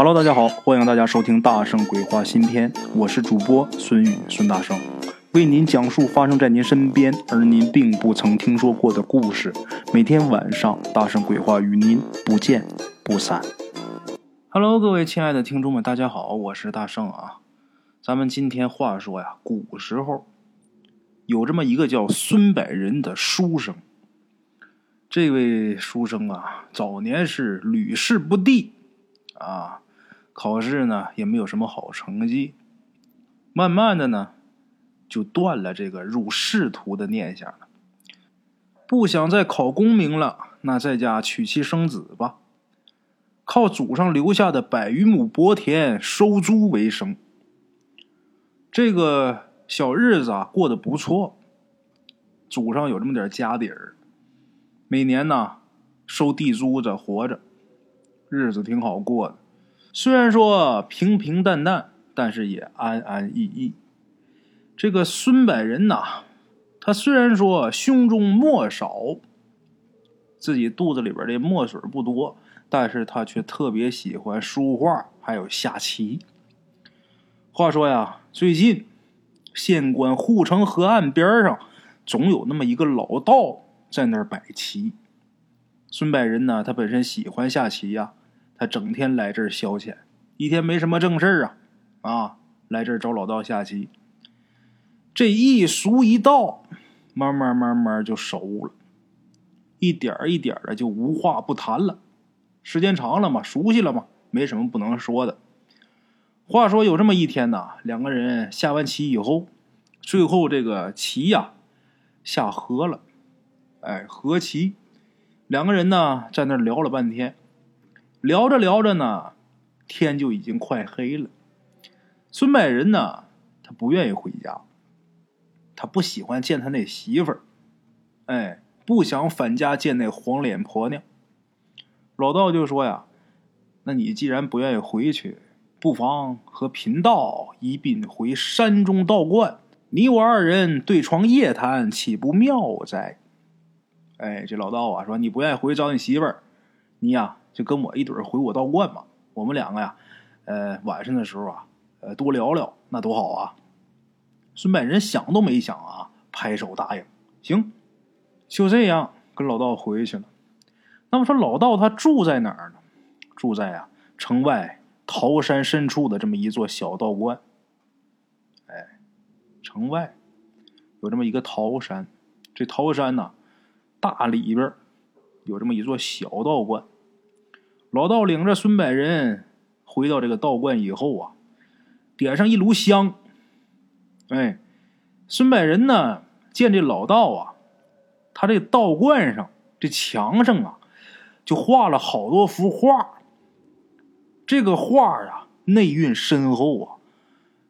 Hello，大家好，欢迎大家收听《大圣鬼话》新篇，我是主播孙宇，孙大圣为您讲述发生在您身边而您并不曾听说过的故事。每天晚上，《大圣鬼话》与您不见不散。Hello，各位亲爱的听众们，大家好，我是大圣啊。咱们今天话说呀，古时候有这么一个叫孙百人的书生，这位书生啊，早年是屡试不第啊。考试呢也没有什么好成绩，慢慢的呢就断了这个入仕途的念想了。不想再考功名了，那在家娶妻生子吧，靠祖上留下的百余亩薄田收租为生。这个小日子啊过得不错，祖上有这么点家底儿，每年呢收地租子活着，日子挺好过的。虽然说平平淡淡，但是也安安逸逸。这个孙百仁呐，他虽然说胸中墨少，自己肚子里边的墨水不多，但是他却特别喜欢书画，还有下棋。话说呀，最近县官护城河岸边上，总有那么一个老道在那儿摆棋。孙百仁呢，他本身喜欢下棋呀。他整天来这儿消遣，一天没什么正事儿啊，啊，来这儿找老道下棋。这一熟一道，慢慢慢慢就熟了，一点一点的就无话不谈了。时间长了嘛，熟悉了嘛，没什么不能说的。话说有这么一天呐，两个人下完棋以后，最后这个棋呀下河了，哎，和棋，两个人呢在那聊了半天。聊着聊着呢，天就已经快黑了。孙百人呢，他不愿意回家，他不喜欢见他那媳妇儿，哎，不想返家见那黄脸婆娘。老道就说呀：“那你既然不愿意回去，不妨和贫道一并回山中道观，你我二人对床夜谈，岂不妙哉？”哎，这老道啊说：“你不愿意回去找你媳妇儿，你呀。”就跟我一对儿回我道观嘛，我们两个呀，呃，晚上的时候啊，呃，多聊聊，那多好啊！孙百人想都没想啊，拍手答应，行，就这样跟老道回去了。那么说老道他住在哪儿呢？住在啊城外桃山深处的这么一座小道观。哎，城外有这么一个桃山，这桃山呢大里边有这么一座小道观。老道领着孙百人回到这个道观以后啊，点上一炉香。哎，孙百人呢见这老道啊，他这道观上这墙上啊，就画了好多幅画。这个画啊，内蕴深厚啊，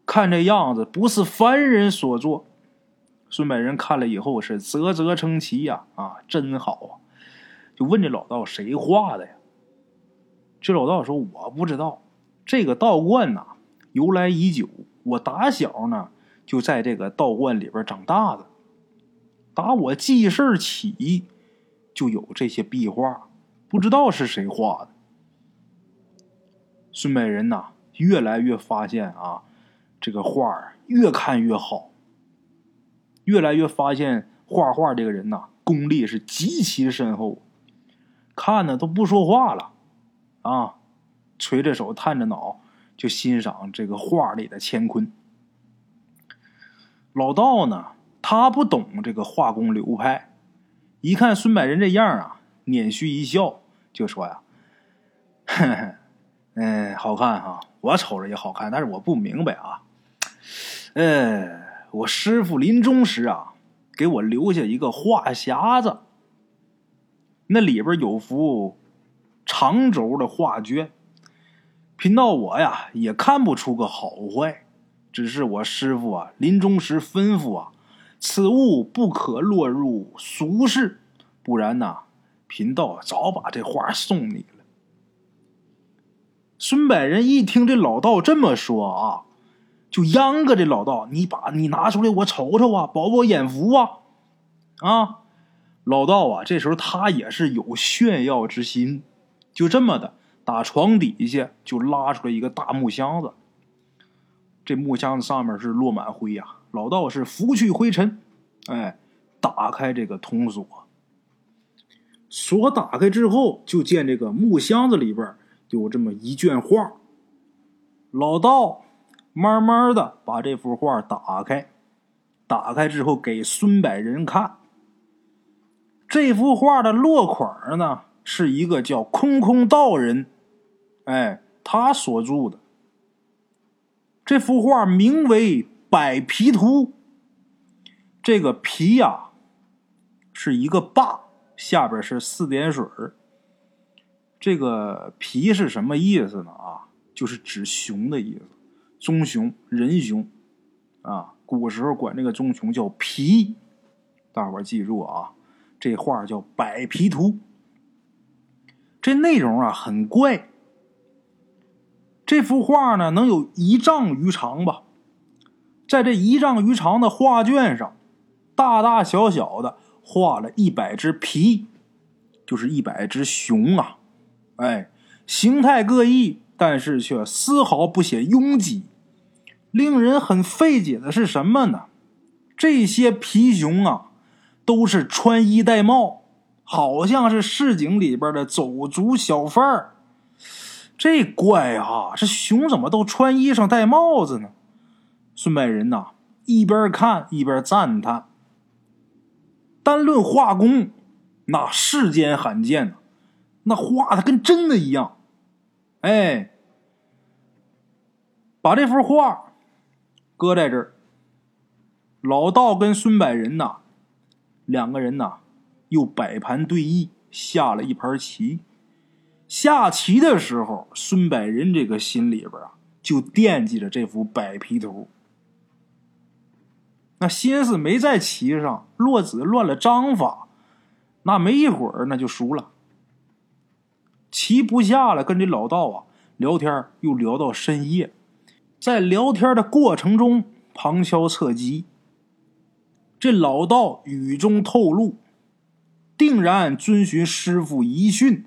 看这样子不是凡人所作。孙百人看了以后是啧啧称奇呀，啊，真好啊！就问这老道谁画的呀？这老道说：“我不知道，这个道观呐，由来已久。我打小呢，就在这个道观里边长大的。打我记事起，就有这些壁画，不知道是谁画的。”孙美人呐，越来越发现啊，这个画越看越好，越来越发现画画这个人呐，功力是极其深厚，看的都不说话了。啊，垂着手，探着脑，就欣赏这个画里的乾坤。老道呢，他不懂这个画工流派，一看孙百仁这样啊，捻须一笑，就说呀：“嗯，好看哈，我瞅着也好看，但是我不明白啊。呃，我师傅临终时啊，给我留下一个画匣子，那里边有幅。”长轴的画卷，贫道我呀也看不出个好坏，只是我师傅啊临终时吩咐啊，此物不可落入俗世，不然呐，贫道早把这画送你了。孙百人一听这老道这么说啊，就央个这老道，你把你拿出来我瞅瞅啊，饱饱眼福啊！啊，老道啊，这时候他也是有炫耀之心。就这么的打床底下就拉出来一个大木箱子。这木箱子上面是落满灰呀，老道是拂去灰尘，哎，打开这个铜锁。锁打开之后，就见这个木箱子里边有这么一卷画。老道慢慢的把这幅画打开，打开之后给孙百人看。这幅画的落款呢，是一个叫空空道人，哎，他所著的。这幅画名为《百皮图》，这个皮呀，是一个坝。下边是四点水这个皮是什么意思呢？啊，就是指熊的意思，棕熊、人熊，啊，古时候管这个棕熊叫皮。大伙记住啊，这画叫《百皮图》。这内容啊很怪。这幅画呢，能有一丈余长吧？在这一丈余长的画卷上，大大小小的。画了一百只皮，就是一百只熊啊！哎，形态各异，但是却丝毫不显拥挤。令人很费解的是什么呢？这些皮熊啊，都是穿衣戴帽，好像是市井里边的走卒小贩儿。这怪啊！这熊怎么都穿衣裳戴帽子呢？孙百人呐，一边看一边赞叹。单论画工，那世间罕见呐，那画的跟真的一样。哎，把这幅画搁在这儿，老道跟孙百人呐，两个人呐，又摆盘对弈，下了一盘棋。下棋的时候，孙百仁这个心里边啊，就惦记着这幅摆皮图。那心思没在棋上，落子乱了章法，那没一会儿那就输了。棋不下了，跟这老道啊聊天，又聊到深夜，在聊天的过程中旁敲侧击。这老道语中透露，定然遵循师傅遗训，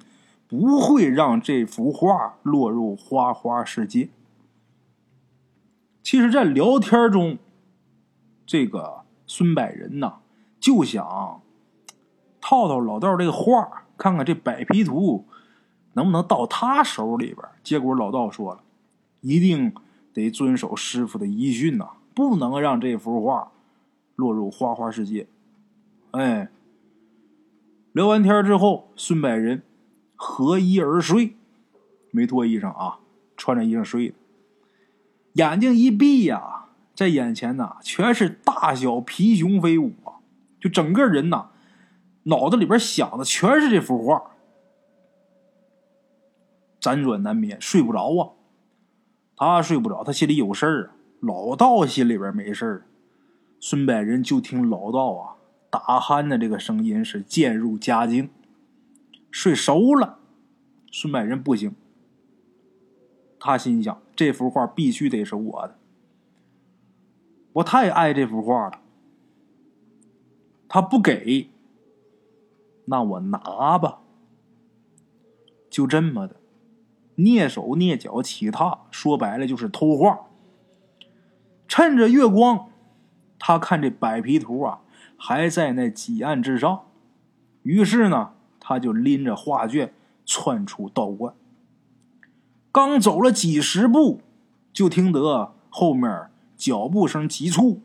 不会让这幅画落入花花世界。其实，在聊天中。这个孙百仁呐，就想套套老道这个画，看看这百皮图能不能到他手里边。结果老道说了，一定得遵守师傅的遗训呐，不能让这幅画落入花花世界。哎，聊完天之后，孙百仁合衣而睡，没脱衣裳啊，穿着衣裳睡，眼睛一闭呀。在眼前呐，全是大小皮熊飞舞啊！就整个人呐，脑子里边想的全是这幅画，辗转难眠，睡不着啊。他睡不着，他心里有事儿啊。老道心里边没事儿，孙百仁就听老道啊打鼾的这个声音是渐入佳境，睡熟了。孙百仁不行，他心想：这幅画必须得是我的。我太爱这幅画了，他不给，那我拿吧。就这么的，蹑手蹑脚起踏，说白了就是偷画。趁着月光，他看这摆皮图啊还在那几案之上，于是呢，他就拎着画卷窜出道观。刚走了几十步，就听得后面。脚步声急促，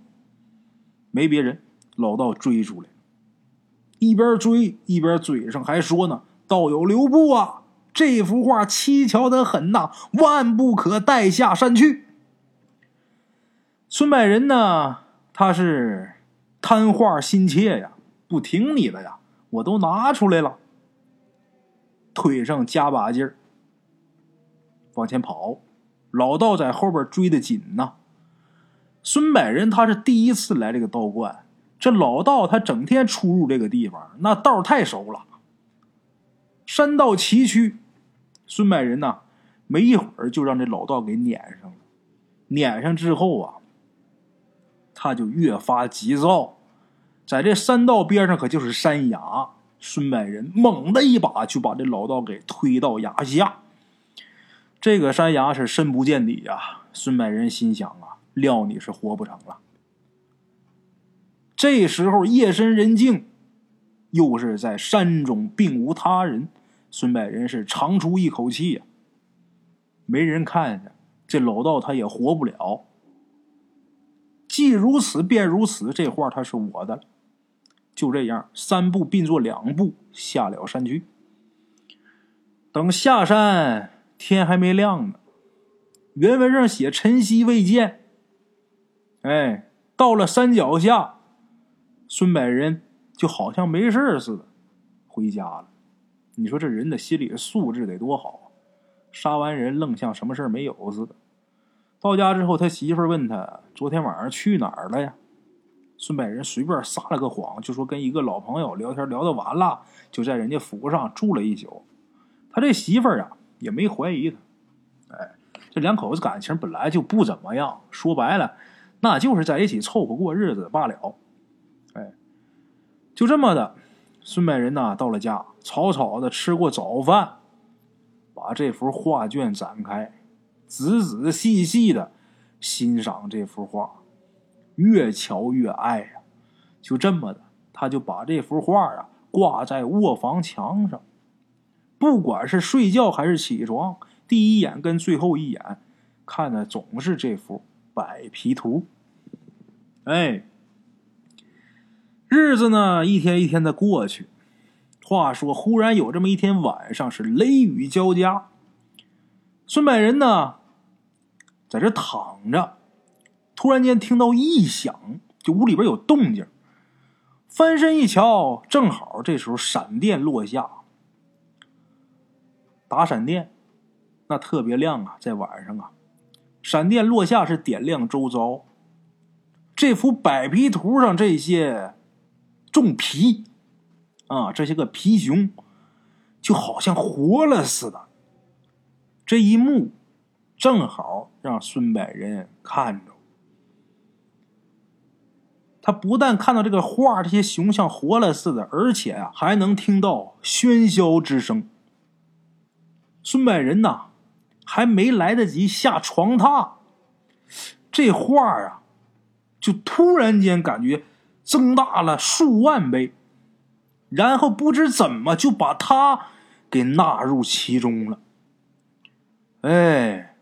没别人，老道追出来，一边追一边嘴上还说呢：“道友留步啊，这幅画蹊跷的很呐，万不可带下山去。”孙百人呢，他是贪画心切呀，不听你的呀，我都拿出来了，腿上加把劲儿，往前跑，老道在后边追的紧呐。孙百仁他是第一次来这个道观，这老道他整天出入这个地方，那道太熟了。山道崎岖，孙百仁呐，没一会儿就让这老道给撵上了。撵上之后啊，他就越发急躁，在这山道边上可就是山崖，孙百仁猛的一把就把这老道给推到崖下，这个山崖是深不见底呀。孙百人心想啊，料你是活不成了。这时候夜深人静，又是在山中，并无他人。孙百仁是长出一口气呀，没人看见，这老道他也活不了。既如此，便如此，这画他是我的。就这样，三步并作两步下了山去。等下山，天还没亮呢。原文上写晨曦未见。哎，到了山脚下，孙百仁就好像没事似的回家了。你说这人的心理素质得多好啊？杀完人愣像什么事没有似的。到家之后，他媳妇问他昨天晚上去哪儿了呀？孙百人随便撒了个谎，就说跟一个老朋友聊天聊得完了，就在人家府上住了一宿。他这媳妇儿啊也没怀疑他。哎，这两口子感情本来就不怎么样，说白了，那就是在一起凑合过日子罢了。哎，就这么的，孙百人呐到了家，草草的吃过早饭，把这幅画卷展开。仔仔细细的欣赏这幅画，越瞧越爱呀！就这么的，他就把这幅画啊挂在卧房墙上。不管是睡觉还是起床，第一眼跟最后一眼看的总是这幅百皮图。哎，日子呢一天一天的过去。话说，忽然有这么一天晚上，是雷雨交加。孙百人呢，在这躺着，突然间听到异响，就屋里边有动静。翻身一瞧，正好这时候闪电落下，打闪电，那特别亮啊，在晚上啊，闪电落下是点亮周遭。这幅百皮图上这些重皮啊，这些个皮熊，就好像活了似的。这一幕正好让孙百人看着，他不但看到这个画，这些熊像活了似的，而且啊，还能听到喧嚣之声。孙百人呐，还没来得及下床榻，这画啊，就突然间感觉增大了数万倍，然后不知怎么就把他给纳入其中了。哎，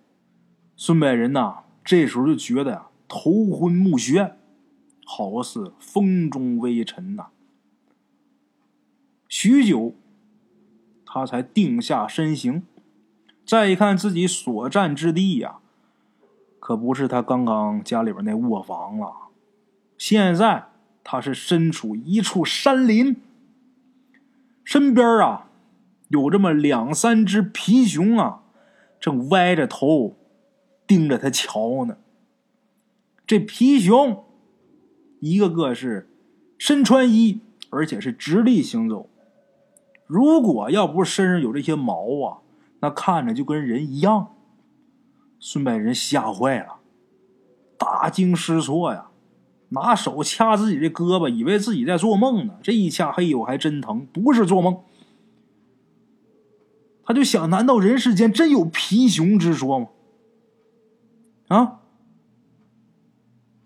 孙百人呐，这时候就觉得呀，头昏目眩，好似风中微尘呐。许久，他才定下身形，再一看自己所站之地呀，可不是他刚刚家里边那卧房了，现在他是身处一处山林，身边啊，有这么两三只皮熊啊。正歪着头盯着他瞧呢。这皮熊一个个是身穿衣，而且是直立行走。如果要不是身上有这些毛啊，那看着就跟人一样。孙百人吓坏了，大惊失措呀，拿手掐自己的胳膊，以为自己在做梦呢。这一掐，嘿呦，还真疼，不是做梦。他就想：难道人世间真有皮熊之说吗？啊！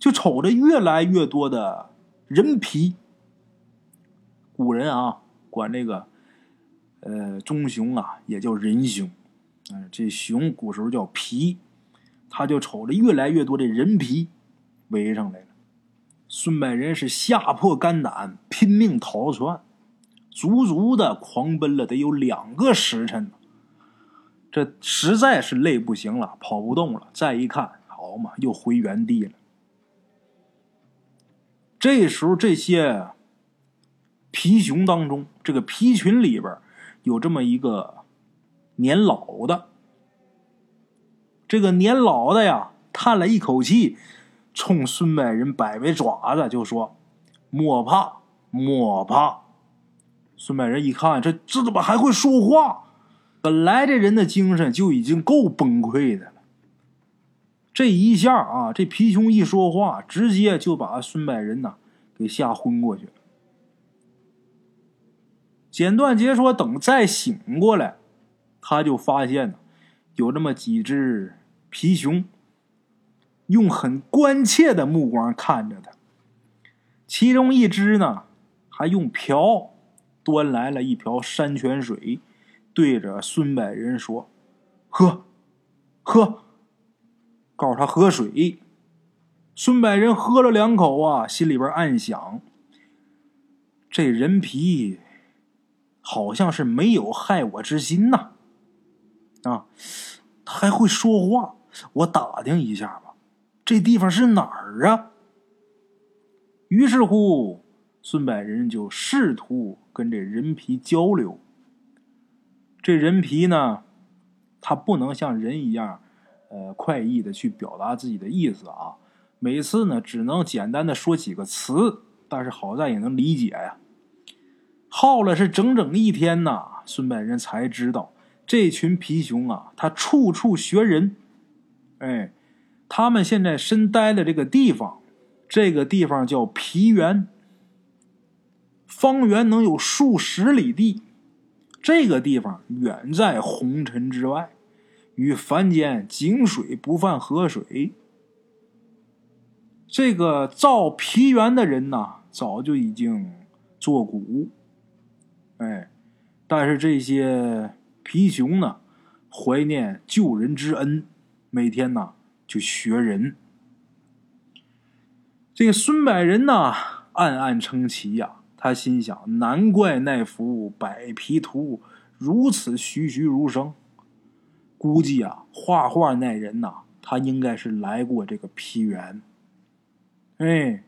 就瞅着越来越多的人皮。古人啊，管这个呃棕熊啊也叫人熊，嗯，这熊古时候叫皮。他就瞅着越来越多的人皮围上来了。孙百人是吓破肝胆，拼命逃窜。足足的狂奔了得有两个时辰，这实在是累不行了，跑不动了。再一看，好嘛，又回原地了。这时候，这些皮熊当中，这个皮群里边有这么一个年老的。这个年老的呀，叹了一口气，冲孙百人摆摆爪子，就说：“莫怕，莫怕。”孙百人一看，这这怎么还会说话？本来这人的精神就已经够崩溃的，这一下啊，这皮熊一说话，直接就把孙百仁呐给吓昏过去了。简短截说，等再醒过来，他就发现呢，有这么几只皮熊，用很关切的目光看着他。其中一只呢，还用瓢端来了一瓢山泉水，对着孙百仁说：“喝，喝。”告诉他喝水。孙百仁喝了两口啊，心里边暗想：这人皮好像是没有害我之心呐。啊，他还会说话，我打听一下吧。这地方是哪儿啊？于是乎，孙百仁就试图跟这人皮交流。这人皮呢，他不能像人一样。呃，快意的去表达自己的意思啊，每次呢只能简单的说几个词，但是好在也能理解呀。耗了是整整一天呐，孙百人才知道这群皮熊啊，他处处学人。哎，他们现在身待的这个地方，这个地方叫皮原，方圆能有数十里地，这个地方远在红尘之外。与凡间井水不犯河水。这个造皮原的人呐，早就已经作古。哎，但是这些皮熊呢，怀念救人之恩，每天呢就学人。这个孙百人呢，暗暗称奇呀，他心想：难怪那幅百皮图如此栩栩如生。估计啊，画画那人呐，他应该是来过这个皮园。哎，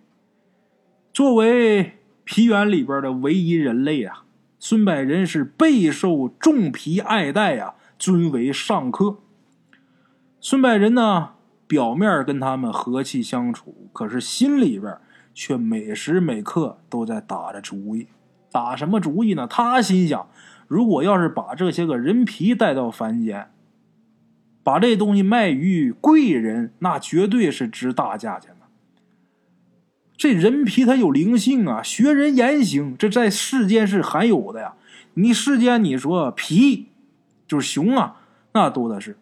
作为皮园里边的唯一人类啊，孙百仁是备受众皮爱戴呀，尊为上客。孙百仁呢，表面跟他们和气相处，可是心里边却每时每刻都在打着主意。打什么主意呢？他心想，如果要是把这些个人皮带到凡间，把这东西卖于贵人，那绝对是值大价钱的。这人皮它有灵性啊，学人言行，这在世间是罕有的呀。你世间你说皮就是熊啊，那多的是。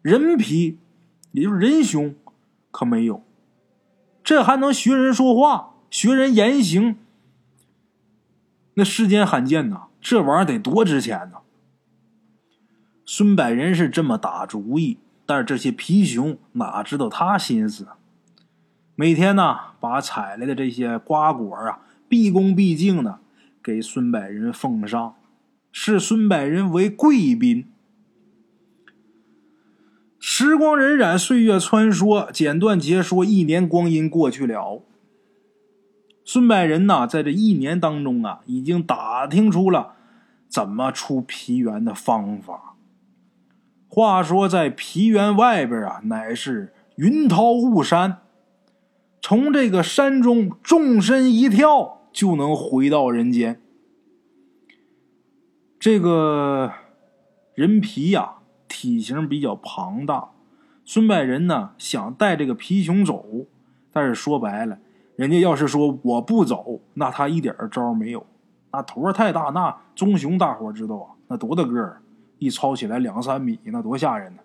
人皮也就是人熊，可没有。这还能学人说话，学人言行，那世间罕见呐。这玩意儿得多值钱呢。孙百仁是这么打主意，但是这些皮熊哪知道他心思？每天呢，把采来的这些瓜果啊，毕恭毕敬的给孙百仁奉上，视孙百仁为贵宾。时光荏苒，岁月穿梭，简短截说，一年光阴过去了。孙百仁呐，在这一年当中啊，已经打听出了怎么出皮猿的方法。话说，在皮原外边啊，乃是云涛雾山。从这个山中纵身一跳，就能回到人间。这个人皮呀，体型比较庞大。孙百仁呢，想带这个皮熊走，但是说白了，人家要是说我不走，那他一点招没有。那头太大，那棕熊大伙知道啊，那多大个儿？一抄起来两三米，那多吓人呢！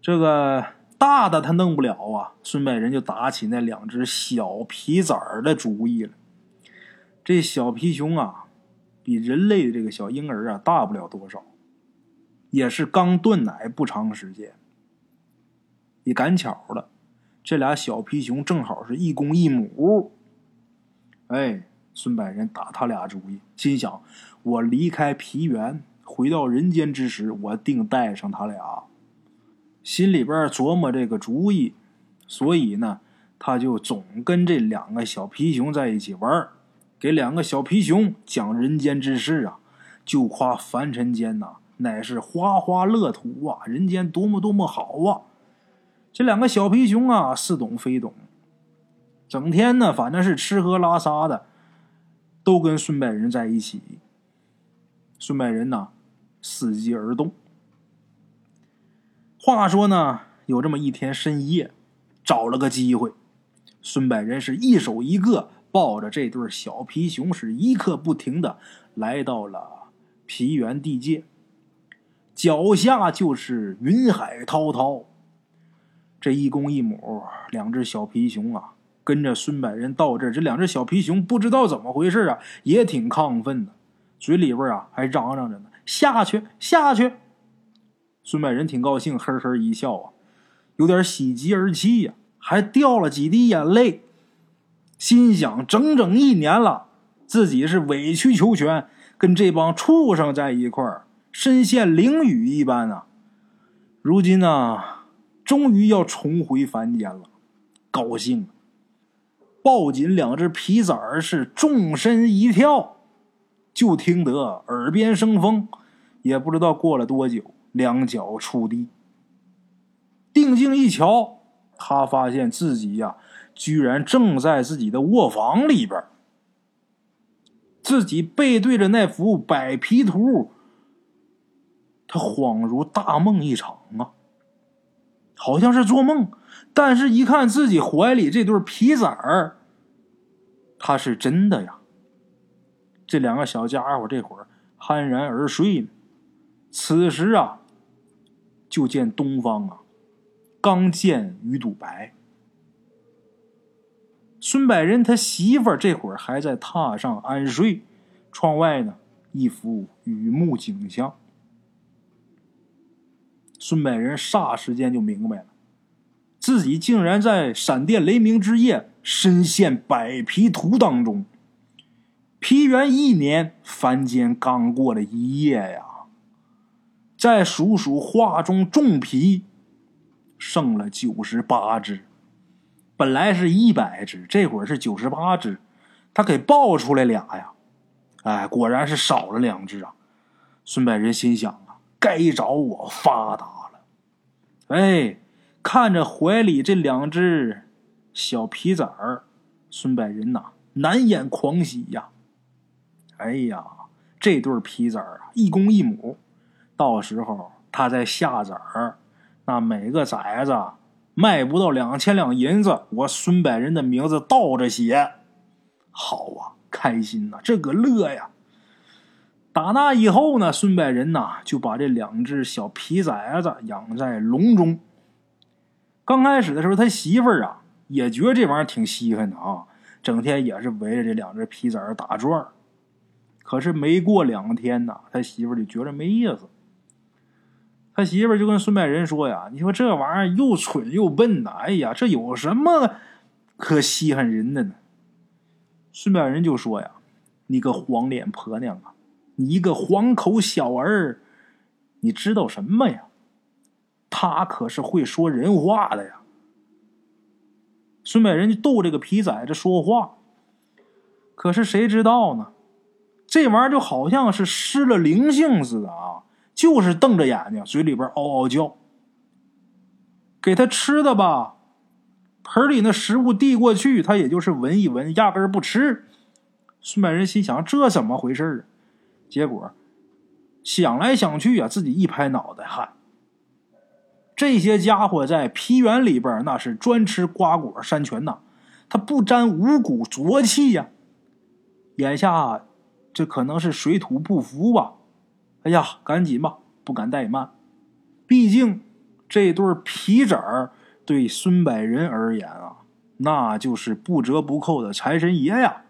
这个大的他弄不了啊，孙百仁就打起那两只小皮崽儿的主意了。这小皮熊啊，比人类的这个小婴儿啊大不了多少，也是刚断奶不长时间。也赶巧了，这俩小皮熊正好是一公一母。哎，孙百仁打他俩主意，心想：我离开皮原。回到人间之时，我定带上他俩。心里边琢磨这个主意，所以呢，他就总跟这两个小皮熊在一起玩，给两个小皮熊讲人间之事啊，就夸凡尘间呐，乃是花花乐土啊，人间多么多么好啊。这两个小皮熊啊，似懂非懂，整天呢，反正是吃喝拉撒的，都跟孙百人在一起。孙百人呐。伺机而动。话说呢，有这么一天深夜，找了个机会，孙百仁是一手一个抱着这对小皮熊，是一刻不停的来到了皮原地界。脚下就是云海滔滔。这一公一母两只小皮熊啊，跟着孙百仁到这。这两只小皮熊不知道怎么回事啊，也挺亢奋的，嘴里边啊还嚷嚷着呢：“下去，下去！”孙百人挺高兴，呵呵一笑啊，有点喜极而泣呀，还掉了几滴眼泪，心想：整整一年了，自己是委曲求全，跟这帮畜生在一块儿，身陷囹圄一般啊！如今呢？终于要重回凡间了，高兴！抱紧两只皮崽儿，是纵身一跳，就听得耳边生风，也不知道过了多久，两脚触地。定睛一瞧，他发现自己呀，居然正在自己的卧房里边，自己背对着那幅百皮图，他恍如大梦一场啊！好像是做梦，但是一看自己怀里这对皮崽儿，他是真的呀。这两个小家伙这会儿酣然而睡呢。此时啊，就见东方啊，刚见鱼肚白。孙百仁他媳妇儿这会儿还在榻上安睡，窗外呢一幅雨幕景象。孙百仁霎时间就明白了，自己竟然在闪电雷鸣之夜身陷百皮图当中。皮元一年，凡间刚过了一夜呀。再数数画中重皮，剩了九十八只，本来是一百只，这会儿是九十八只，他给爆出来俩呀！哎，果然是少了两只啊！孙百人心想啊。该找我发达了，哎，看着怀里这两只小皮崽儿，孙百人呐难掩狂喜呀！哎呀，这对皮崽儿啊，一公一母，到时候他再下崽儿，那每个崽子卖不到两千两银子，我孙百人的名字倒着写，好啊，开心呐，这个乐呀！打那以后呢，孙百人呐就把这两只小皮崽子养在笼中。刚开始的时候，他媳妇儿啊也觉得这玩意儿挺稀罕的啊，整天也是围着这两只皮崽儿打转可是没过两天呐，他媳妇儿就觉着没意思。他媳妇就跟孙百人说呀：“你说这玩意儿又蠢又笨呐，哎呀，这有什么可稀罕人的呢？”孙百人就说呀：“你个黄脸婆娘啊！”你一个黄口小儿，你知道什么呀？他可是会说人话的呀。孙美人就逗这个皮崽子说话，可是谁知道呢？这玩意儿就好像是失了灵性似的啊，就是瞪着眼睛，嘴里边嗷嗷叫。给他吃的吧，盆里那食物递过去，他也就是闻一闻，压根不吃。孙百人心想：这怎么回事啊？结果想来想去啊，自己一拍脑袋，哈，这些家伙在皮园里边那是专吃瓜果山泉呐，他不沾五谷浊气呀。眼下这可能是水土不服吧？哎呀，赶紧吧，不敢怠慢。毕竟这对皮子儿对孙百仁而言啊，那就是不折不扣的财神爷呀。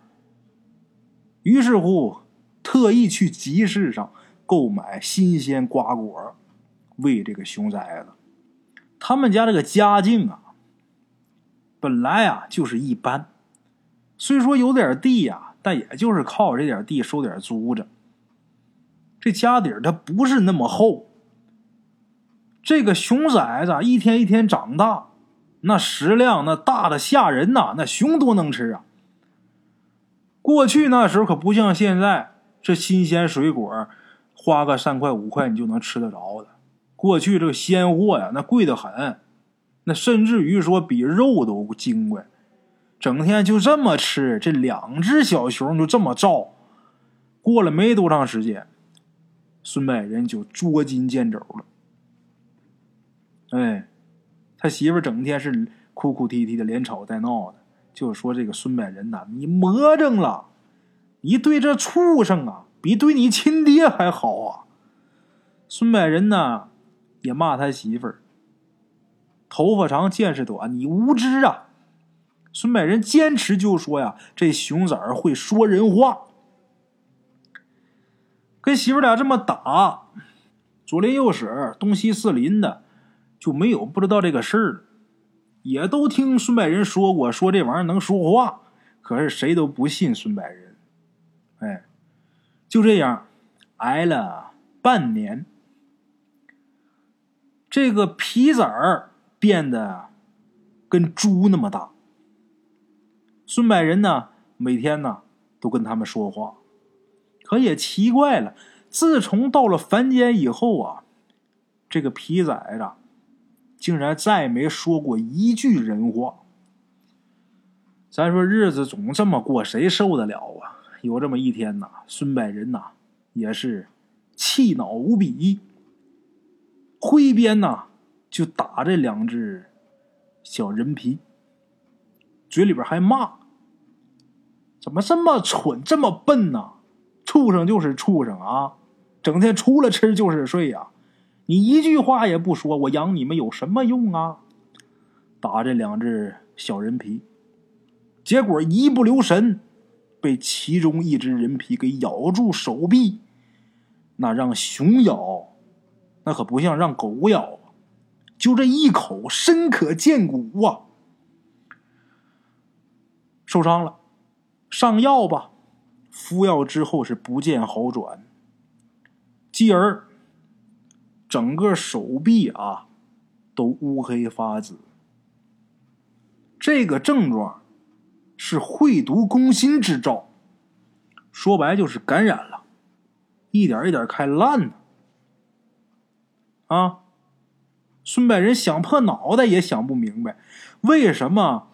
于是乎。特意去集市上购买新鲜瓜果，喂这个熊崽子。他们家这个家境啊，本来啊就是一般，虽说有点地呀，但也就是靠这点地收点租着。这家底儿它不是那么厚。这个熊崽子一天一天长大，那食量那大的吓人呐，那熊多能吃啊！过去那时候可不像现在。这新鲜水果，花个三块五块你就能吃得着的。过去这个鲜货呀，那贵得很，那甚至于说比肉都金贵。整天就这么吃，这两只小熊就这么照。过了没多长时间，孙百人就捉襟见肘了。哎，他媳妇整天是哭哭啼啼的，连吵带闹的，就说这个孙百人呐，你魔怔了。你对这畜生啊，比对你亲爹还好啊！孙百人呢也骂他媳妇儿：“头发长见识短，你无知啊！”孙百人坚持就说呀：“这熊崽儿会说人话。”跟媳妇俩这么打，左邻右舍、东西四邻的就没有不知道这个事儿，也都听孙百仁说过，说这玩意儿能说话，可是谁都不信孙百仁。哎，就这样挨了半年，这个皮子儿变得跟猪那么大。孙百仁呢，每天呢都跟他们说话。可也奇怪了，自从到了凡间以后啊，这个皮崽子竟然再没说过一句人话。咱说日子总这么过，谁受得了啊？有这么一天呐，孙百仁呐也是气恼无比，挥鞭呐就打这两只小人皮，嘴里边还骂：“怎么这么蠢，这么笨呢？”畜生就是畜生啊！整天除了吃就是睡呀！你一句话也不说，我养你们有什么用啊？打这两只小人皮，结果一不留神，被其中一只人皮给咬住手臂。那让熊咬，那可不像让狗咬，就这一口深可见骨啊！受伤了，上药吧。服药之后是不见好转，继而整个手臂啊都乌黑发紫。这个症状是秽毒攻心之兆，说白就是感染了，一点一点开烂呢。啊，孙百仁想破脑袋也想不明白，为什么？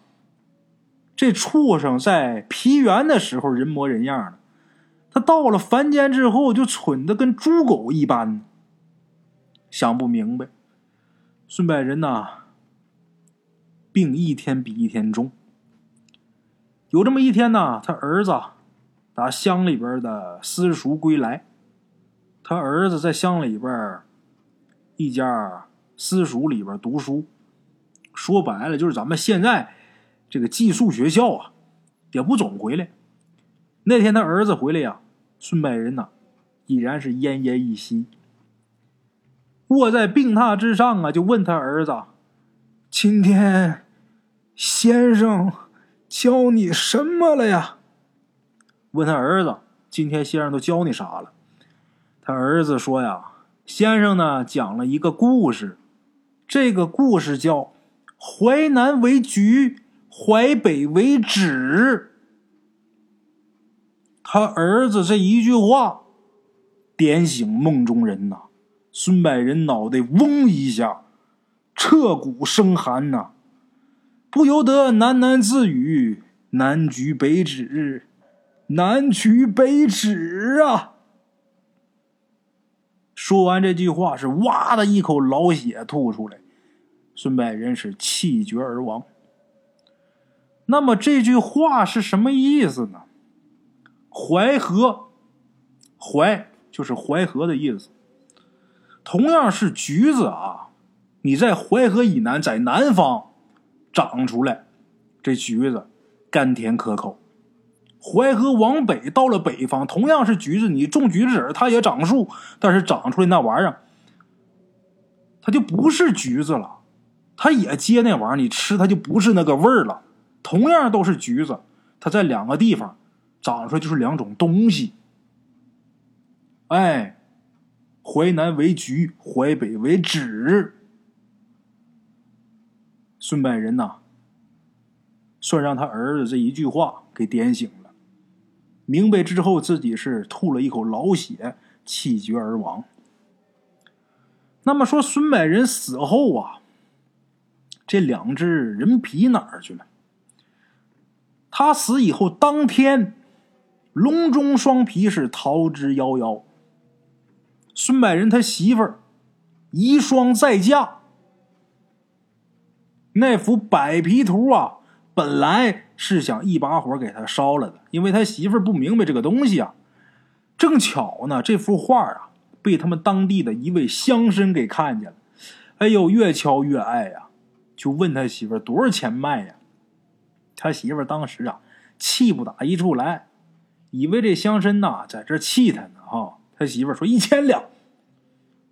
这畜生在皮原的时候人模人样的，他到了凡间之后就蠢的跟猪狗一般，想不明白。孙百人呐，病一天比一天重。有这么一天呢，他儿子打乡里边的私塾归来，他儿子在乡里边一家私塾里边读书，说白了就是咱们现在。这个寄宿学校啊，也不总回来。那天他儿子回来呀，孙百人呐，已然是奄奄一息，卧在病榻之上啊，就问他儿子：“今天先生教你什么了呀？”问他儿子：“今天先生都教你啥了？”他儿子说：“呀，先生呢讲了一个故事，这个故事叫《淮南为橘》。”淮北为止，他儿子这一句话点醒梦中人呐。孙百仁脑袋嗡一下，彻骨生寒呐，不由得喃喃自语：“南橘北枳，南橘北枳啊！”说完这句话，是哇的一口老血吐出来，孙百仁是气绝而亡。那么这句话是什么意思呢？淮河，淮就是淮河的意思。同样是橘子啊，你在淮河以南，在南方长出来，这橘子甘甜可口。淮河往北到了北方，同样是橘子，你种橘子籽它也长树，但是长出来那玩意儿，它就不是橘子了，它也结那玩意儿，你吃它就不是那个味儿了。同样都是橘子，它在两个地方长出来就是两种东西。哎，淮南为橘，淮北为枳。孙百人呐，算让他儿子这一句话给点醒了，明白之后自己是吐了一口老血，气绝而亡。那么说，孙百人死后啊，这两只人皮哪儿去了？他死以后当天，隆中双皮是逃之夭夭。孙百仁他媳妇儿遗孀再嫁，那幅百皮图啊，本来是想一把火给他烧了的，因为他媳妇儿不明白这个东西啊。正巧呢，这幅画啊被他们当地的一位乡绅给看见了。哎呦，越瞧越爱呀，就问他媳妇儿多少钱卖呀？他媳妇当时啊，气不打一处来，以为这乡绅呐在这气他呢哈。他媳妇说一千两，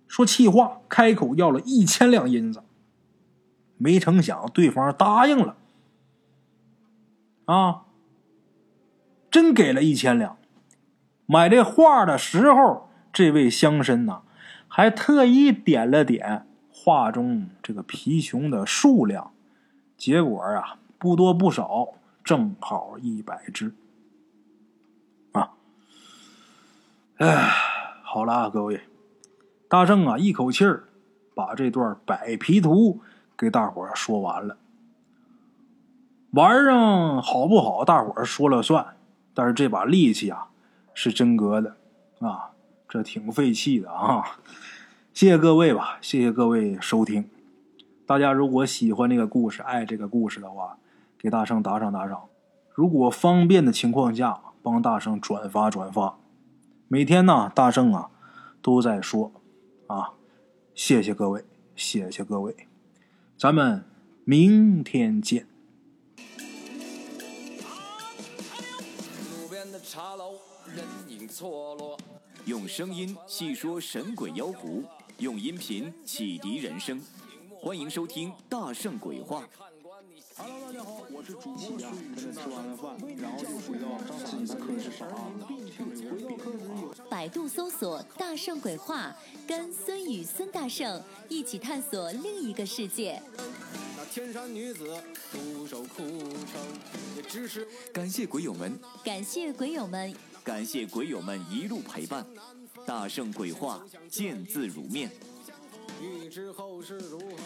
说气话，开口要了一千两银子。没成想对方答应了，啊，真给了一千两。买这画的时候，这位乡绅呐，还特意点了点画中这个皮熊的数量，结果啊，不多不少，正好一百只。啊，哎，好了啊，各位，大圣啊，一口气儿把这段摆皮图给大伙儿说完了。玩上好不好，大伙儿说了算，但是这把力气啊。是真格的，啊，这挺费气的啊！谢谢各位吧，谢谢各位收听。大家如果喜欢这个故事，爱这个故事的话，给大圣打赏打赏。如果方便的情况下，帮大圣转发转发。每天呢，大圣啊都在说啊，谢谢各位，谢谢各位，咱们明天见。错落，用声音细说神鬼妖狐，用音频启迪人生。欢迎收听《大圣鬼话》。Hello，大家好，我是主播孙宇。跟着吃完了饭，然后就回到自己的课室上课。百度搜索“大圣鬼话”，跟孙宇、孙大圣一起探索另一个世界。那天山女子独守空城，也只是感谢鬼友们，感谢鬼友们。感谢鬼友们一路陪伴，大圣鬼话见字如面。欲知后事如何，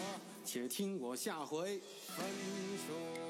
且听我下回分说。